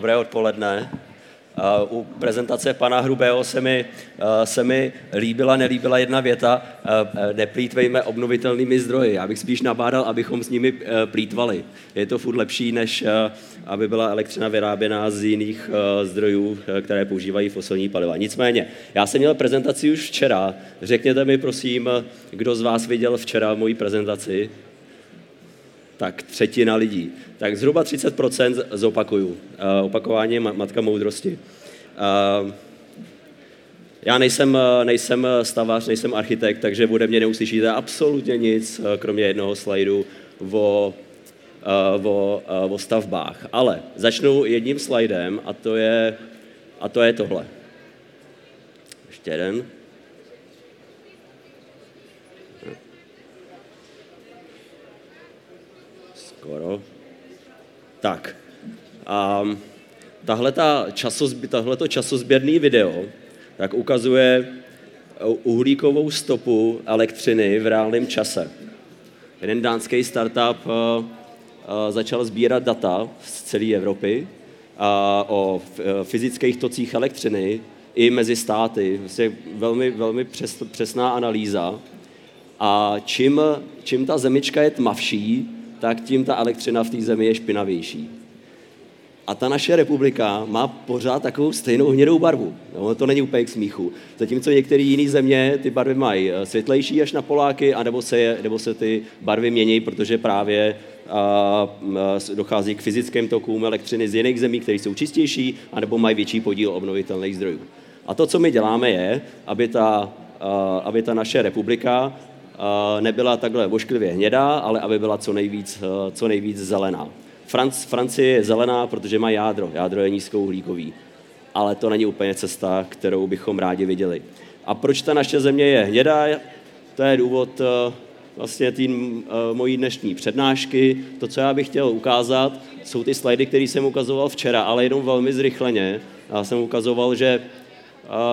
Dobré odpoledne. U prezentace pana Hrubého se mi, se mi líbila, nelíbila jedna věta, neplýtvejme obnovitelnými zdroji. Já bych spíš nabádal, abychom s nimi plítvali. Je to furt lepší, než aby byla elektřina vyráběná z jiných zdrojů, které používají fosilní paliva. Nicméně, já jsem měl prezentaci už včera. Řekněte mi, prosím, kdo z vás viděl včera moji prezentaci? Tak třetina lidí. Tak zhruba 30% zopakuju. Uh, opakování je matka moudrosti. Uh, já nejsem, nejsem stavař, nejsem architekt, takže bude mě neuslyšíte absolutně nic, kromě jednoho slajdu o, o, o stavbách. Ale začnu jedním slajdem a to je, a to je tohle. Ještě jeden. Skoro. Tak. A tahle to časozběrný video tak ukazuje uhlíkovou stopu elektřiny v reálném čase. Jeden dánský startup uh, uh, začal sbírat data z celé Evropy uh, o fyzických tocích elektřiny i mezi státy. Vlastně velmi, velmi přes, přesná analýza. A čím, čím ta zemička je tmavší, tak tím ta elektřina v té zemi je špinavější. A ta naše republika má pořád takovou stejnou hnědou barvu. No, to není úplně k smíchu. Zatímco některé jiné země ty barvy mají eh, světlejší až na Poláky, anebo se, je, nebo se ty barvy mění, protože právě a, a, dochází k fyzickým tokům elektřiny z jiných zemí, které jsou čistější, anebo mají větší podíl obnovitelných zdrojů. A to, co my děláme, je, aby ta, a, aby ta naše republika nebyla takhle vošklivě hnědá, ale aby byla co nejvíc, eh, co nejvíc zelená. Franc, Francie je zelená, protože má jádro. Jádro je nízkouhlíkový. Ale to není úplně cesta, kterou bychom rádi viděli. A proč ta naše země je hnědá? To je důvod eh, vlastně té eh, mojí dnešní přednášky. To, co já bych chtěl ukázat, jsou ty slajdy, které jsem ukazoval včera, ale jenom velmi zrychleně. Já jsem ukazoval, že,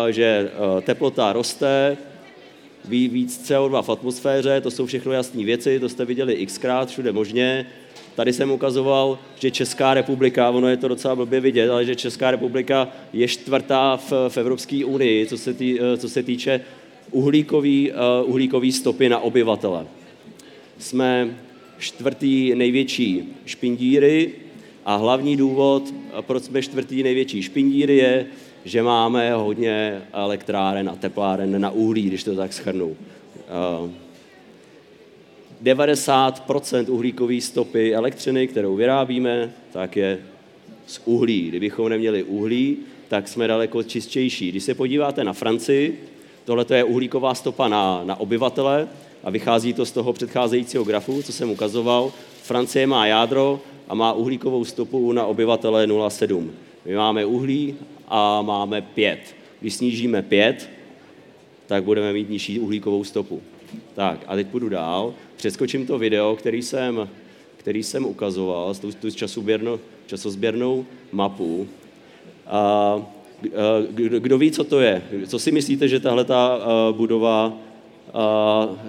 že teplota roste, víc CO2 v atmosféře, to jsou všechno jasné věci, to jste viděli xkrát všude možně. Tady jsem ukazoval, že Česká republika, ono je to docela blbě vidět, ale že Česká republika je čtvrtá v, v Evropské unii, co se, tý, co se týče uhlíkový, uh, uhlíkový stopy na obyvatele. Jsme čtvrtý největší špindíry a hlavní důvod, proč jsme čtvrtý největší špindíry, je, že máme hodně elektráren a tepláren na uhlí, když to tak schrnu. 90% eh, uhlíkové stopy elektřiny, kterou vyrábíme, tak je z uhlí. Kdybychom neměli uhlí, tak jsme daleko čistější. Když se podíváte na Francii, tohle je uhlíková stopa na, na obyvatele a vychází to z toho předcházejícího grafu, co jsem ukazoval. Francie má jádro a má uhlíkovou stopu na obyvatele 0,7. My máme uhlí a máme pět. Když snížíme pět, tak budeme mít nižší uhlíkovou stopu. Tak a teď půjdu dál. Přeskočím to video, který jsem, který jsem ukazoval, tu, tu časozběrnou, časozběrnou mapu. A, kdo, kdo ví, co to je? Co si myslíte, že tahle ta budova,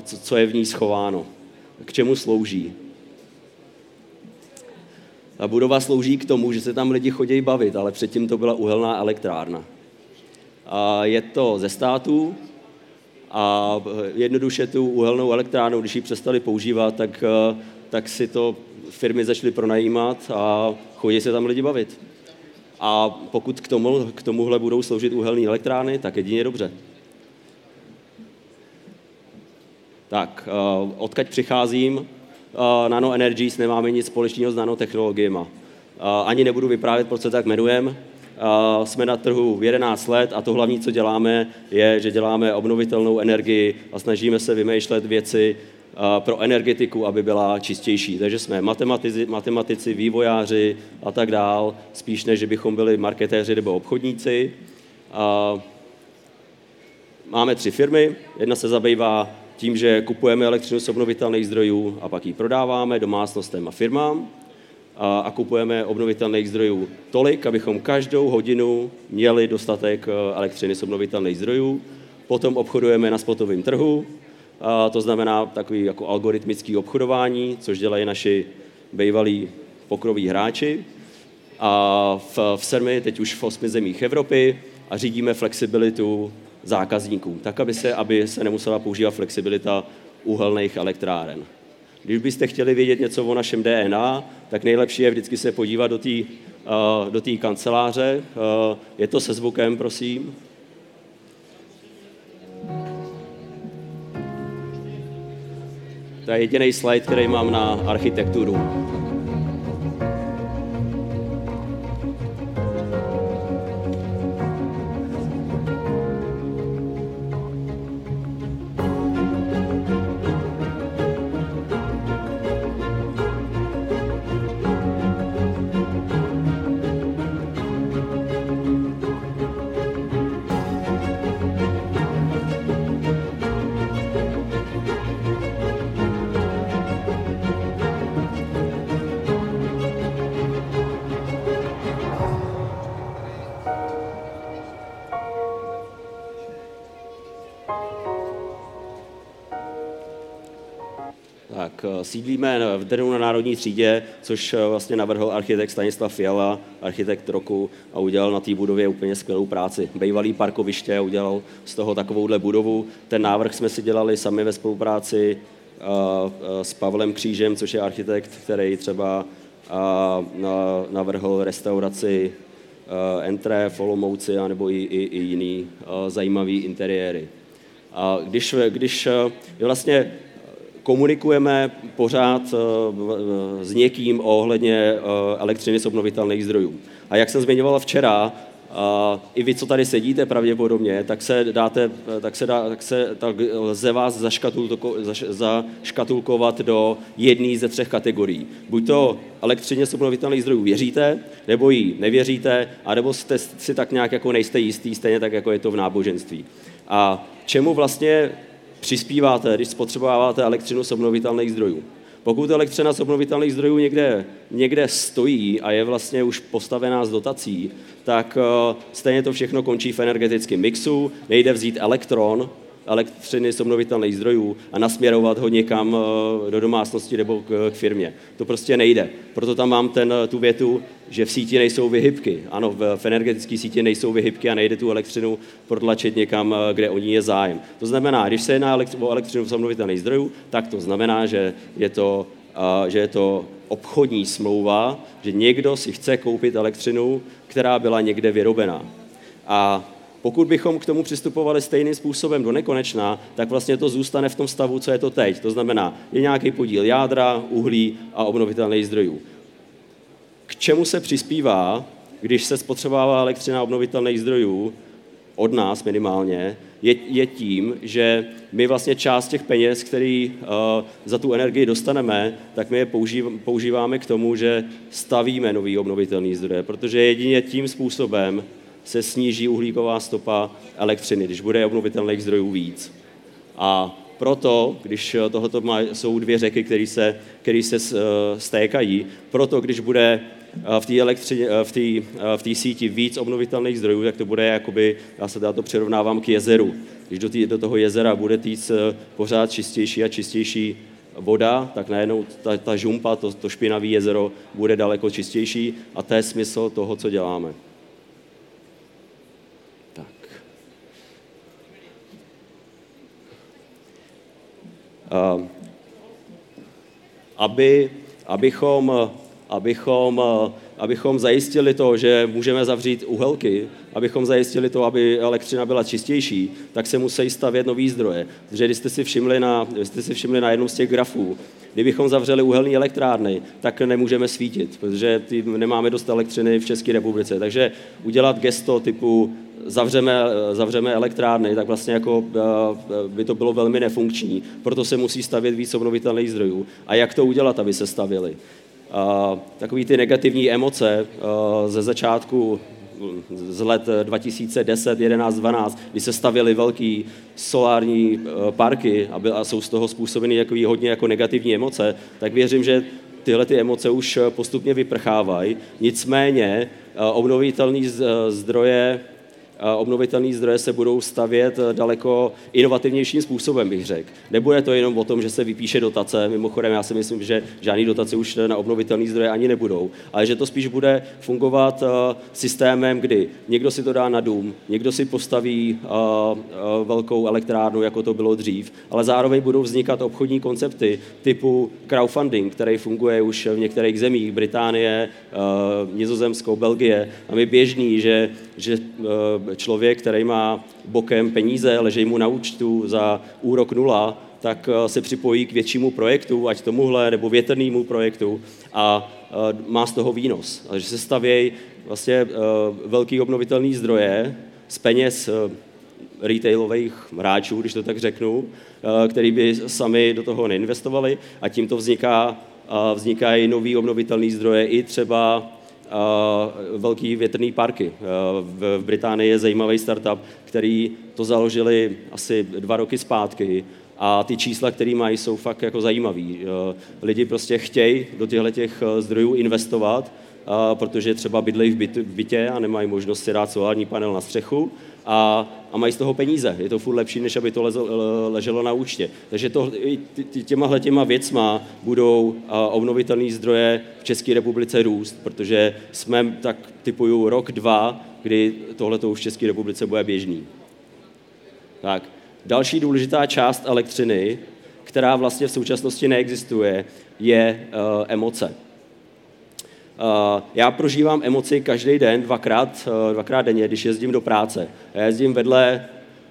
co, co je v ní schováno? K čemu slouží? Ta budova slouží k tomu, že se tam lidi chodí bavit, ale předtím to byla uhelná elektrárna. A je to ze států a jednoduše tu uhelnou elektrárnu, když ji přestali používat, tak, tak si to firmy začaly pronajímat a chodí se tam lidi bavit. A pokud k, tomu, k tomuhle budou sloužit uhelné elektrárny, tak jedině dobře. Tak, odkaď přicházím, Nano Energies nemáme nic společného s nanotechnologiemi. Uh, ani nebudu vyprávět, proč se tak jmenujeme. Uh, jsme na trhu 11 let a to hlavní, co děláme, je, že děláme obnovitelnou energii a snažíme se vymýšlet věci pro energetiku, aby byla čistější. Takže jsme matematici, matematici vývojáři a tak dál, spíš než, bychom byli marketéři nebo obchodníci. Máme tři firmy. Jedna se zabývá tím, že kupujeme elektřinu z obnovitelných zdrojů a pak ji prodáváme domácnostem a firmám a, a kupujeme obnovitelných zdrojů tolik, abychom každou hodinu měli dostatek eh, elektřiny z obnovitelných zdrojů. Potom obchodujeme na spotovém trhu, a to znamená takový jako algoritmický obchodování, což dělají naši bývalí pokroví hráči. a v, v sedmi, teď už v osmi zemích Evropy a řídíme flexibilitu zákazníků, tak aby se, aby se nemusela používat flexibilita uhelných elektráren. Když byste chtěli vědět něco o našem DNA, tak nejlepší je vždycky se podívat do té uh, do kanceláře. Uh, je to se zvukem, prosím. To je jediný slide, který mám na architekturu. Sídlíme v Drnu na Národní třídě, což eh, vlastně navrhl architekt Stanislav Fiala, architekt roku a udělal na té budově úplně skvělou práci. Bejvalý parkoviště udělal z toho takovouhle budovu. Ten návrh jsme si dělali sami ve spolupráci eh, eh, s Pavlem Křížem, což je architekt, který třeba navrhl restauraci Entré, Folomouci nebo i, i, i jiný zajímavý interiéry. A když, když vlastně komunikujeme pořád eh, s někým ohledně eh, elektřiny z obnovitelných zdrojů. A jak jsem zmiňoval včera, a i vy, co tady sedíte pravděpodobně, tak se dáte, tak se, dá, tak se tak lze vás zaškatulkovat do jedné ze třech kategorií. Buď to elektřině z obnovitelných zdrojů věříte, nebo jí nevěříte, anebo jste si tak nějak jako nejste jistý, stejně tak, jako je to v náboženství. A čemu vlastně přispíváte, když spotřebováváte elektřinu z obnovitelných zdrojů. Pokud elektřina z obnovitelných zdrojů někde, někde stojí a je vlastně už postavená z dotací, tak uh, stejně to všechno končí v energetickém mixu, nejde vzít elektron, elektřiny z obnovitelných zdrojů a nasměrovat ho někam eh, do domácnosti nebo k firmě. To prostě nejde. Proto tam mám ten, eh, tu větu, že v síti nejsou vyhybky. Ano, v energetické síti nejsou vyhybky a nejde tu elektřinu protlačit někam, eh, kde o ní je zájem. To znamená, když se jedná o elektřinu z obnovitelných zdrojů, tak to znamená, že je to, že je to obchodní smlouva, že někdo si chce koupit elektřinu, která byla někde vyrobená. A pokud bychom k tomu přistupovali stejným způsobem do nekonečna, tak vlastně to zůstane v tom stavu, co je to teď. To znamená, je nějaký podíl jádra, uhlí a obnovitelných zdrojů. K čemu se přispívá, když se spotřebává elektřina obnovitelných zdrojů, od nás minimálně, je, je tím, že my vlastně část těch peněz, který uh, za tu energii dostaneme, tak my je používáme k tomu, že stavíme nový obnovitelný zdroje, protože jedině tím způsobem se sníží uhlíková stopa elektřiny, když bude obnovitelných zdrojů víc. A proto, když tohoto má, jsou dvě řeky, které se, které se uh, stékají, proto, když bude v té elektřině, uh, v v síti víc obnovitelných zdrojů, tak to bude jakoby, já se to přirovnávám k jezeru. Když do, tý, do toho jezera bude týc pořád čistější a čistější voda, tak najednou ta, ta žumpa, to, to špinavé jezero bude daleko čistější a to je smysl toho, co děláme. aby, abychom, abychom, abychom zajistili to, že můžeme zavřít uhelky, abychom zajistili to, aby elektřina byla čistější, tak se musí stavět nový zdroje. Protože když jste si všimli na, jste si všimli na jednom z těch grafů, kdybychom zavřeli uhelné elektrárny, tak nemůžeme svítit, protože nemáme dost elektřiny v České republice. Takže udělat gesto typu zavřeme, zavřeme elektrárny, tak vlastně jako eh, by to bylo velmi nefunkční. Proto se musí stavět víc obnovitelných zdrojů. A jak to udělat, aby se stavili? Takový ty negativní emoce ze začátku z let 2010, 11, 12, kdy se stavily velké solární eh, parky a, a jsou z toho způsobeny jako hodně jako negativní emoce, tak věřím, že tyhle ty emoce už postupně vyprchávají. Nicméně obnovitelné zdroje obnovitelné zdroje se budou stavět daleko inovativnějším způsobem, bych řekl. Nebude to jenom o tom, že se vypíše dotace, mimochodem já si myslím, že žádný dotace už na obnovitelné zdroje ani nebudou, ale že to spíš bude fungovat systémem, kdy někdo si to dá na dům, někdo si postaví velkou elektrárnu, jako to bylo dřív, ale zároveň budou vznikat obchodní koncepty typu crowdfunding, který funguje už v některých zemích, Británie, Nizozemsko, Belgie. A je běžný, že, že člověk, který má bokem peníze, leží mu na účtu za úrok nula, tak eh, se připojí k většímu projektu, ať tomuhle, nebo větrnému projektu a eh, má z toho výnos. Že se stavějí vlastně eh, velký obnovitelný zdroje z peněz retailových hráčů, když to tak řeknu, který by sami do toho neinvestovali a tímto vzniká, vznikají nový obnovitelný zdroje i třeba velký větrný parky. V Británii je zajímavý startup, který to založili asi dva roky zpátky a ty čísla, které mají, jsou fakt jako zajímavý. Lidi prostě chtějí do těchto těch zdrojů investovat, protože třeba bydlejí v bytě a nemají možnost si dát solární panel na střechu a, a mají z toho peníze. Je to furt lepší, než aby to lezo, leželo na účtě. Takže to, těma těma věcma budou obnovitelné zdroje v České republice růst, protože jsme tak typuju rok, dva, kdy tohle už v České republice bude běžný. Tak. Další důležitá část elektřiny, která vlastně v současnosti neexistuje, je uh, emoce. Eh, já prožívám emoci každý den, dvakrát, eh, dvakrát denně, když jezdím do práce. Já jezdím vedle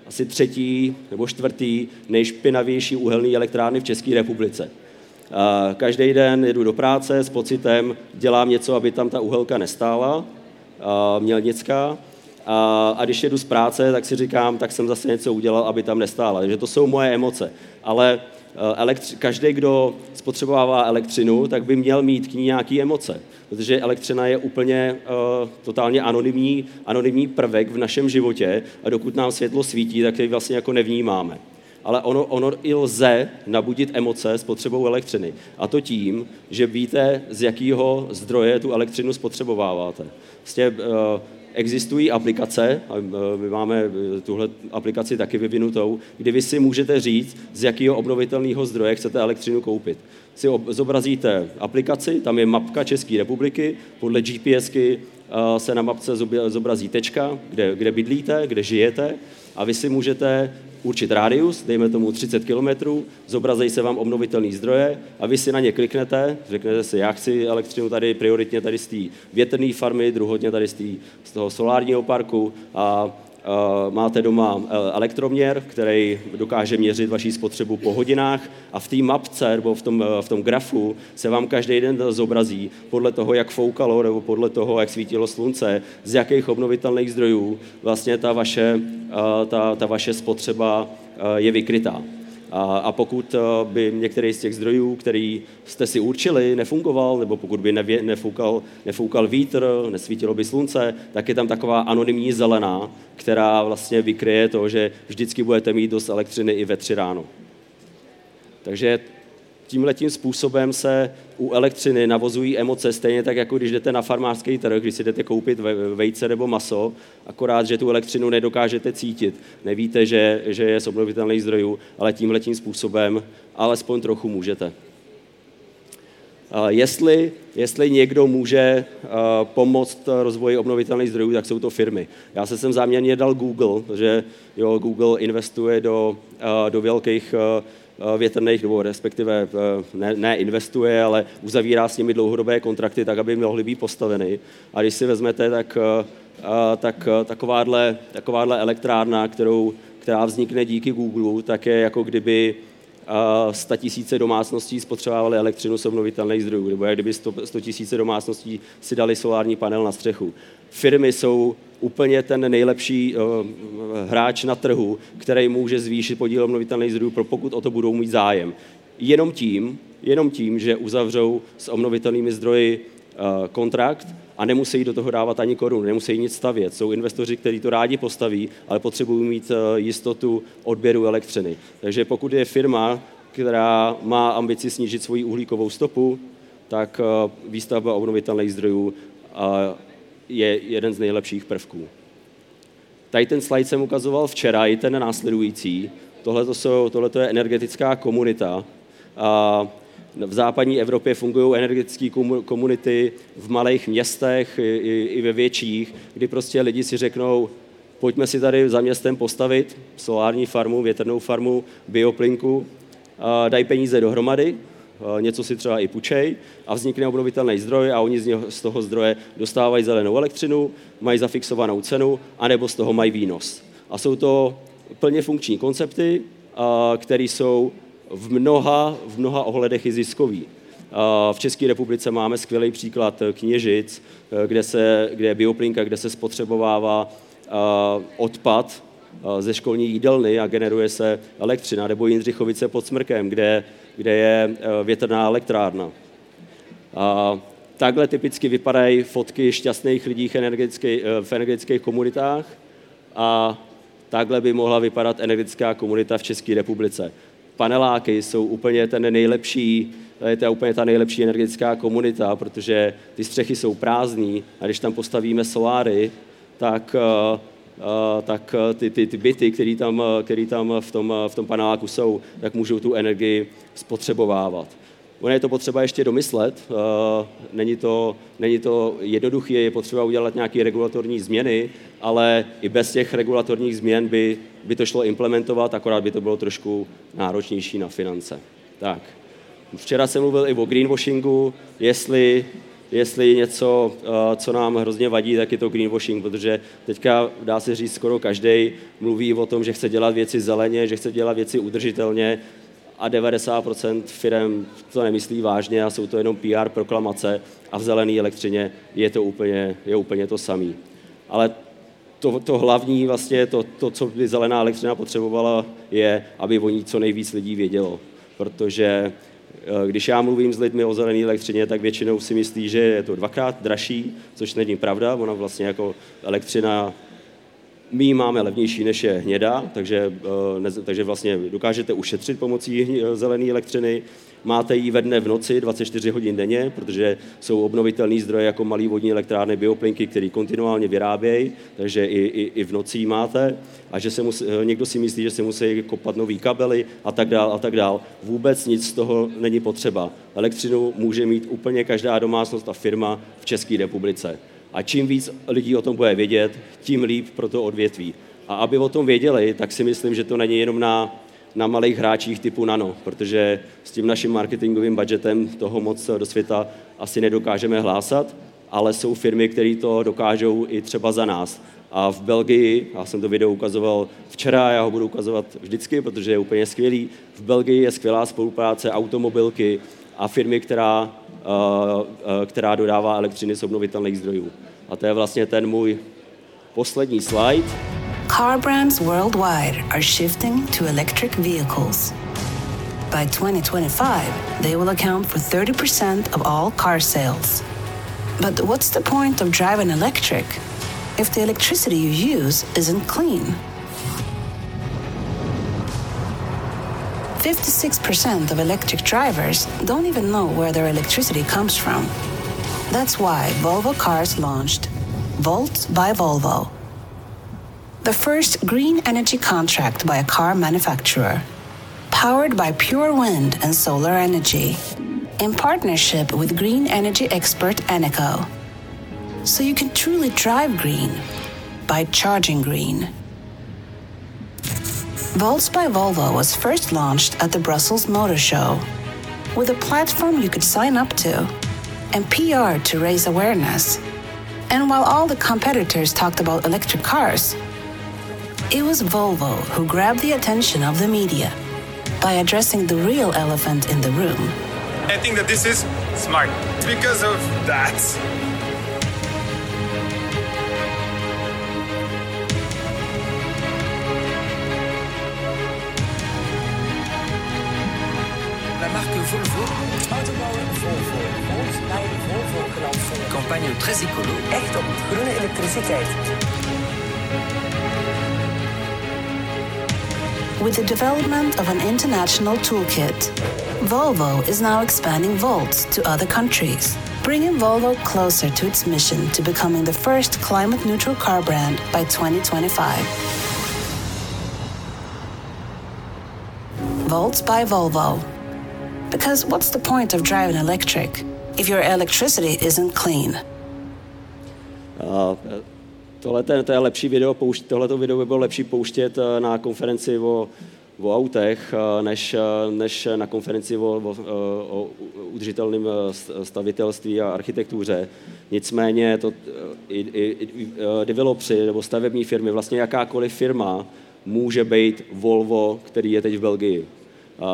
asi třetí nebo čtvrtý nejšpinavější uhelný elektrárny v České republice. Eh, každý den jedu do práce s pocitem, dělám něco, aby tam ta uhelka nestála, mělnická, a když jedu z práce, tak si říkám, tak jsem zase něco udělal, aby tam nestála. Takže to jsou moje emoce. Ale elektři- každý, kdo spotřebovává elektřinu, tak by měl mít k ní nějaké emoce protože elektřina je úplně uh, totálně anonymní, anonymní prvek v našem životě a dokud nám světlo svítí, tak ji vlastně jako nevnímáme. Ale ono, ono i lze nabudit emoce s potřebou elektřiny. A to tím, že víte, z jakého zdroje tu elektřinu spotřebováváte. Vlastně, uh, existují aplikace, a my máme tuhle aplikaci taky vyvinutou, kdy vy si můžete říct, z jakého obnovitelného zdroje chcete elektřinu koupit. Si zobrazíte aplikaci, tam je mapka České republiky, podle GPSky eh, se na mapce zobrazí tečka, kde, kde bydlíte, kde žijete a vy si můžete určit rádius, dejme tomu 30 km, zobrazejí se vám obnovitelné zdroje a vy si na ně kliknete, řeknete si, já chci elektřinu tady prioritně tady z té větrné farmy, druhotně tady z, tý, z toho solárního parku a máte doma eh, elektroměr, který dokáže měřit vaši spotřebu po hodinách a v té mapce nebo v tom, eh, v tom grafu se vám každý den zobrazí podle toho, jak foukalo nebo podle toho, jak svítilo slunce, z jakých obnovitelných zdrojů vlastně ta vaše, ta, ta vaše spotřeba je vykrytá. A, pokud eh, by některý z těch zdrojů, který jste si určili, nefungoval, nebo pokud by nevě, nefoukal, nefoukal vítr, nesvítilo by slunce, tak je tam taková anonymní zelená, která vlastně vykryje to, že vždycky budete mít dost elektřiny i ve tři ráno. Takže tímhletím způsobem se u elektřiny navozují emoce, stejně tak, jako když jdete na farmářský trh, když si jdete koupit vejce nebo maso, akorát, že tu elektřinu nedokážete cítit. Nevíte, že, že je z obnovitelných zdrojů, ale tímhletím způsobem alespoň trochu můžete. Jestli, jestli někdo může pomoct rozvoji obnovitelných zdrojů, tak jsou to firmy. Já se sem záměrně dal Google, protože jo, Google investuje do, do velkých Eh, větrných, nebo respektive eh, ne, ne investuje, ale uzavírá s nimi dlouhodobé kontrakty, tak aby mohly být postaveny. A když si vezmete, tak, eh, tak takováhle, takováhle elektrárna, kterou, která vznikne díky Google, tak je jako kdyby 100 tisíce domácností spotřebovaly elektřinu z obnovitelných zdrojů, nebo jak kdyby 100 tisíce domácností si dali solární panel na střechu. Firmy jsou úplně ten nejlepší uh, hráč na trhu, který může zvýšit podíl obnovitelných zdrojů, pokud o to budou mít zájem. Jenom tím, jenom tím, že uzavřou s obnovitelnými zdroji uh, kontrakt a nemusí do toho dávat ani korunu, nemusí nic stavět. Jsou investoři, kteří to rádi postaví, ale potřebují mít uh, jistotu odběru elektřiny. Takže pokud je firma, která má ambici snížit svoji uhlíkovou stopu, tak výstavba obnovitelných zdrojů je jeden z nejlepších prvků. tady ten slide jsem ukazoval včera, i ten následující. Tohle to je energetická komunita. A v západní Evropě fungují energetické komunity v malých městech i, i ve větších, kdy prostě lidi si řeknou, pojďme si tady za městem postavit solární farmu, větrnou farmu, bioplinku, dají peníze dohromady, něco si třeba i půjčej a vznikne obnovitelný zdroj a oni z, něho, z toho zdroje dostávají zelenou elektřinu, mají zafixovanou cenu, anebo z toho mají výnos. A jsou to plně funkční koncepty, které jsou v mnoha, v mnoha ohledech i ziskový. V České republice máme skvělý příklad Kněžic, kde, se, kde je bioplinka, kde se spotřebovává odpad ze školní jídelny a generuje se elektřina, nebo Jindřichovice pod Smrkem, kde, kde je větrná elektrárna. A takhle typicky vypadají fotky šťastných lidí v energetických komunitách a takhle by mohla vypadat energetická komunita v České republice paneláky jsou úplně ten nejlepší, to je úplně ta nejlepší energetická komunita, protože ty střechy jsou prázdné a když tam postavíme soláry, tak, eh, eh, tak ty, ty, ty byty, které tam, který tam v, tom, v tom paneláku jsou, tak můžou tu energii spotřebovávat. Ono je to potřeba ještě domyslet, eh, není to, není to jednoduché, je potřeba udělat nějaké regulatorní změny, ale i bez těch regulatorních změn by, by to šlo implementovat, akorát by to bylo trošku náročnější na finance. Tak. Včera jsem mluvil i o greenwashingu, jestli, jestli něco, eh, co nám hrozně vadí, tak je to greenwashing, protože teďka dá se říct skoro každý mluví o tom, že chce dělat věci zeleně, že chce dělat věci udržitelně, a 90% firm to nemyslí vážně a jsou to jenom PR proklamace a v zelené elektřině je to úplně, je úplně to samé. Ale to, to hlavní, vlastně to, to, co by zelená elektřina potřebovala, je, aby o ní co nejvíc lidí vědělo. Protože když já mluvím s lidmi o zelené elektřině, tak většinou si myslí, že je to dvakrát dražší, což není pravda. Ona vlastně jako elektřina my ji máme levnější než je hnědá, takže, eh, takže vlastně dokážete ušetřit pomocí zelené elektřiny. Máte ji ve dne v noci 24 hodin denně, protože jsou obnovitelné zdroje jako malý vodní elektrárny, bioplinky, které kontinuálně vyrábějí, takže i, i, i v noci ji máte. A že se musí, eh, někdo si myslí, že se musí kopat nový kabely a tak dál a tak dál. Vůbec nic z toho není potřeba. Elektřinu může mít úplně každá domácnost a firma v České republice. A čím víc lidí o tom bude vědět, tím líp pro to odvětví. A aby o tom věděli, tak si myslím, že to není jenom na, na malých hráčích typu nano, protože s tím naším marketingovým budgetem toho moc do světa asi nedokážeme hlásat, ale jsou firmy, které to dokážou i třeba za nás. A v Belgii, já jsem to video ukazoval včera, já ho budu ukazovat vždycky, protože je úplně skvělý. V Belgii je skvělá spolupráce automobilky a firmy, která Eh, eh, která dodává elektřiny z obnovitelných zdrojů. A to je vlastně ten můj poslední slide. Car brands worldwide are shifting to electric vehicles. By 2025, they will account for 30% of all car sales. But what's the point of driving electric if the electricity you use isn't clean? 56% of electric drivers don't even know where their electricity comes from. That's why Volvo Cars launched Volt by Volvo, the first green energy contract by a car manufacturer, powered by pure wind and solar energy, in partnership with green energy expert Eneco. So you can truly drive green by charging green. Volts by Volvo was first launched at the Brussels Motor Show with a platform you could sign up to and PR to raise awareness. And while all the competitors talked about electric cars, it was Volvo who grabbed the attention of the media by addressing the real elephant in the room. I think that this is smart because of that. Campagne très écolo. Echt op groene elektriciteit. with the development of an international toolkit. Volvo is now expanding Volt to other countries, bringing Volvo closer to its mission to becoming the first climate neutral car brand by 2025. Volts by Volvo. Because what's the point of driving electric if your electricity isn't clean? Uh, tohle to je lepší video, poušť, tohleto video by bylo lepší pouštět eh, na konferenci o, o autech, eh, než, než na konferenci o, o, o udržitelném stavitelství a architektuře. Nicméně to, i, i, i developři nebo stavební firmy, vlastně jakákoliv firma může být Volvo, který je teď v Belgii.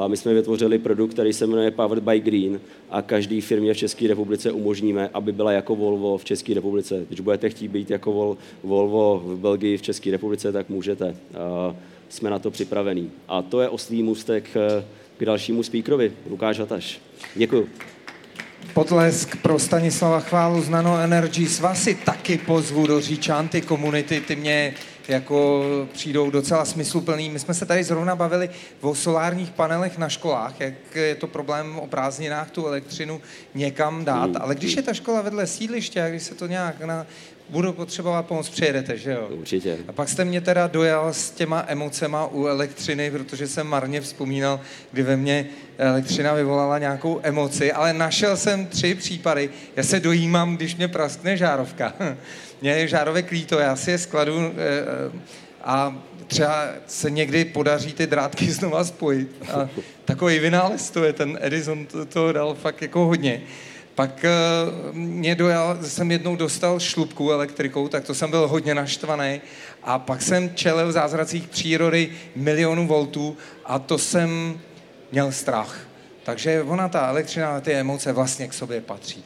My jsme vytvořili produkt, který se jmenuje Powered by Green a každý firmě v České republice umožníme, aby byla jako Volvo v České republice. Když budete chtít být jako Volvo v Belgii, v České republice, tak můžete. Jsme na to připravení. A to je oslý můstek eh, k dalšímu speakerovi, Lukáš Hataš. Děkuji. Potlesk pro Stanislava Chválu z Nano Energy. Svasy taky pozvu do Říčanty komunity. Ty mě jako přijdou docela smysluplný. My jsme se tady zrovna bavili o solárních panelech na školách, jak je to problém o prázdninách tu elektřinu někam dát, hmm. ale když je ta škola vedle sídliště a když se to nějak na, budu potřebovat pomoc, přijedete, že jo? Určitě. A pak jste mě teda dojal s těma emocema u elektřiny, protože jsem marně vzpomínal, kdy ve mně elektřina vyvolala nějakou emoci, ale našel jsem tři případy. Já se dojímám, když mě praskne žárovka. mě je žárovek líto, já si je skladu eh, eh, a třeba se někdy podaří ty drátky znova spojit. A takový vynález to je, ten Edison to, to dal fakt jako hodně. Pak uh, mě dojal, jsem jednou dostal šlubku elektrikou, tak to jsem byl hodně naštvaný. A pak jsem čelil zázracích přírody milionu voltů a to jsem měl strach. Takže ona, ta elektřina, ty emoce vlastně k sobě patří.